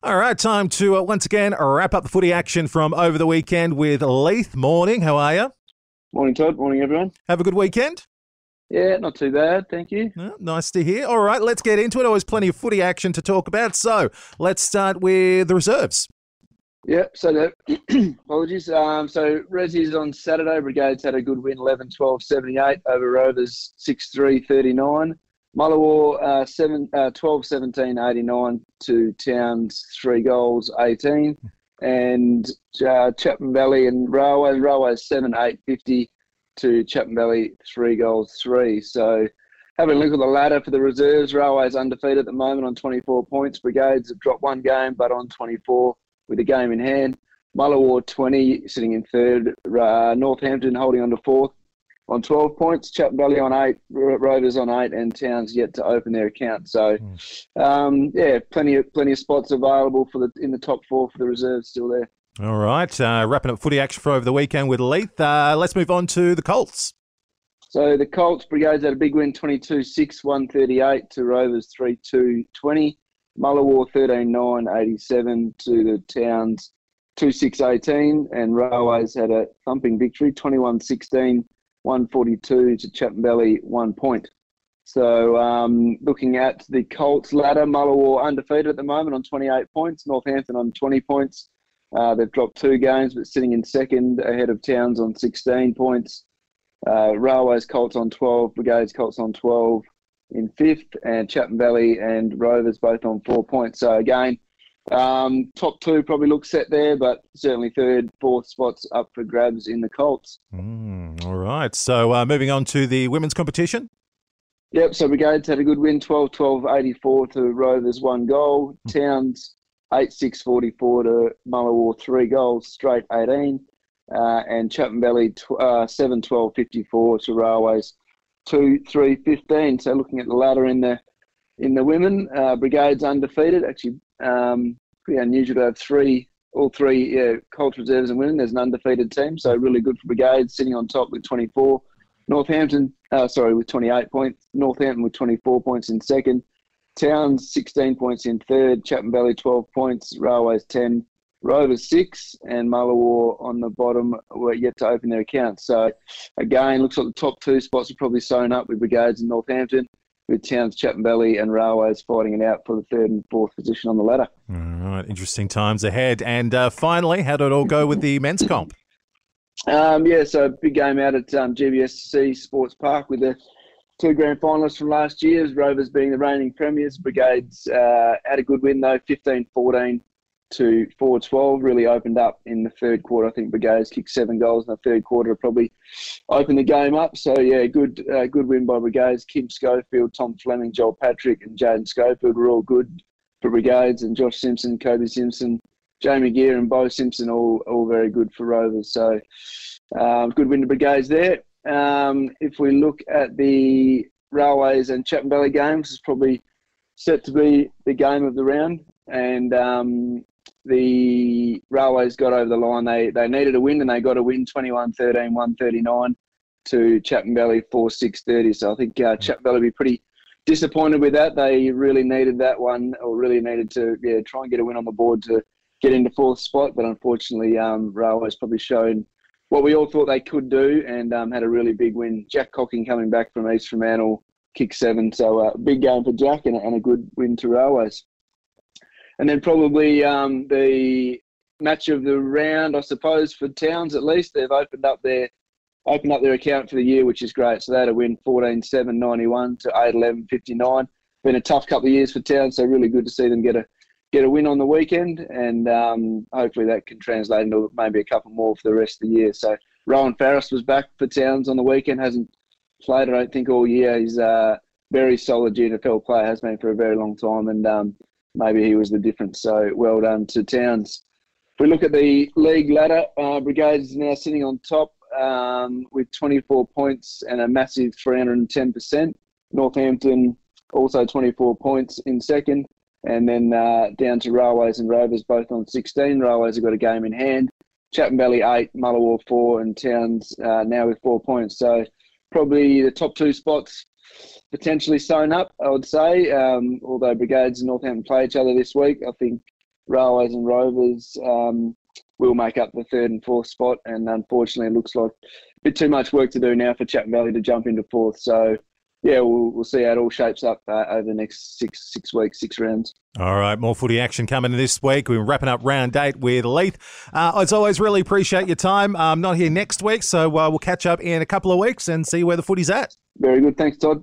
All right, time to uh, once again wrap up the footy action from over the weekend with Leith. Morning, how are you? Morning, Todd. Morning, everyone. Have a good weekend. Yeah, not too bad, thank you. nice to hear. All right, let's get into it. Always plenty of footy action to talk about. So let's start with the reserves. Yep, so the, apologies. Um, so Resi's on Saturday. Brigades had a good win, 11 12 78 over Rovers 6 3 39. Mullewa uh, seven, uh, 12 17 89 to Towns, three goals 18. And uh, Chapman Valley and Railways, Railways 7 8 50 to Chapman Valley, three goals 3. So having a look at the ladder for the reserves, Railways undefeated at the moment on 24 points. Brigades have dropped one game, but on 24 with a game in hand. Mullewa 20, sitting in third. Uh, Northampton holding on to fourth on 12 points, Valley on eight, Rovers on eight, and Towns yet to open their account. So, hmm. um, yeah, plenty of plenty of spots available for the in the top four for the reserves still there. All right, uh, wrapping up footy action for over the weekend with Leith. Uh, let's move on to the Colts. So the Colts Brigades had a big win, 22-6, 138 to Rovers 3-2, 20. Mullewa 13-9, 87 to the Towns 2-6, 18, And Railways had a thumping victory, 21-16, 142 to Chapman Valley, one point. So um, looking at the Colts ladder, Mullewa undefeated at the moment on 28 points, Northampton on 20 points. Uh, they've dropped two games, but sitting in second ahead of Towns on 16 points. Uh, Railways Colts on 12, Brigades Colts on 12 in fifth, and Chapman Valley and Rovers both on four points. So again, um, top two probably look set there, but certainly third, fourth spots up for grabs in the Colts. Mm, all right. So uh, moving on to the women's competition. Yep. So Brigades had a good win 12 12 84 to Rovers, one goal. Towns 8 6 44 to Mullewa, three goals, straight 18. Uh, and Chapman Valley tw- uh, 7 12 54 to Railways, 2 3 15. So looking at the ladder in the in the women, uh, Brigades undefeated. Actually, um, pretty unusual to have three, all three yeah, Colts reserves and women. There's an undefeated team, so really good for Brigades sitting on top with 24. Northampton, uh, sorry, with 28 points. Northampton with 24 points in second. Towns 16 points in third. Chapman Valley 12 points. Railways 10. Rovers 6 and Mullewa on the bottom were yet to open their accounts. So again, looks like the top two spots are probably sewn up with Brigades and Northampton with Towns, Chapman Valley, and Railways fighting it out for the third and fourth position on the ladder. All right, interesting times ahead. And uh, finally, how did it all go with the men's comp? Um, yeah, so big game out at um, GBSC Sports Park with the two grand finalists from last year, Rovers being the reigning premiers. Brigades uh, had a good win though, 15-14 to 4-12 really opened up in the third quarter. I think Brigades kicked seven goals in the third quarter, probably opened the game up. So yeah, good uh, good win by Brigades. Kim Schofield, Tom Fleming, Joel Patrick, and Jaden Schofield were all good for Brigades, and Josh Simpson, Kobe Simpson, Jamie Gear, and Bo Simpson all all very good for Rovers. So um, good win to Brigades there. Um, if we look at the Railways and Chapman Valley games, it's probably set to be the game of the round. And um, the Railways got over the line. They they needed a win and they got a win 21 13, 139 to Chapman Valley 4 6 30. So I think uh, Chapman Valley will be pretty disappointed with that. They really needed that one or really needed to yeah, try and get a win on the board to get into fourth spot. But unfortunately, um, Railways probably shown what we all thought they could do and um, had a really big win. Jack Cocking coming back from East Fremantle, kick seven. So uh, big game for Jack and, and a good win to Railways. And then probably um, the match of the round, I suppose, for Towns at least. They've opened up their opened up their account for the year, which is great. So they had a win 14-7, 91 to 8-11, 59. Been a tough couple of years for Towns, so really good to see them get a get a win on the weekend, and um, hopefully that can translate into maybe a couple more for the rest of the year. So Rowan Farris was back for Towns on the weekend. Hasn't played, I don't think, all year. He's a very solid GNFL player, has been for a very long time, and um, maybe he was the difference. So well done to Towns. If we look at the league ladder, uh, Brigades is now sitting on top um, with 24 points and a massive 310%. Northampton also 24 points in second. And then uh, down to Railways and Rovers, both on 16. Railways have got a game in hand. Chapman Valley 8, Mullewa 4, and Towns uh, now with four points. So probably the top two spots potentially sewn up, I would say. Um, although Brigades and Northampton play each other this week, I think Railways and Rovers um, will make up the third and fourth spot. And unfortunately, it looks like a bit too much work to do now for Chapman Valley to jump into fourth. So yeah, we'll, we'll see how it all shapes up uh, over the next six six weeks, six rounds. All right, more footy action coming this week. We're wrapping up round eight with Leith. Uh, as always, really appreciate your time. I'm not here next week, so uh, we'll catch up in a couple of weeks and see where the footy's at. Very good. Thanks, Todd.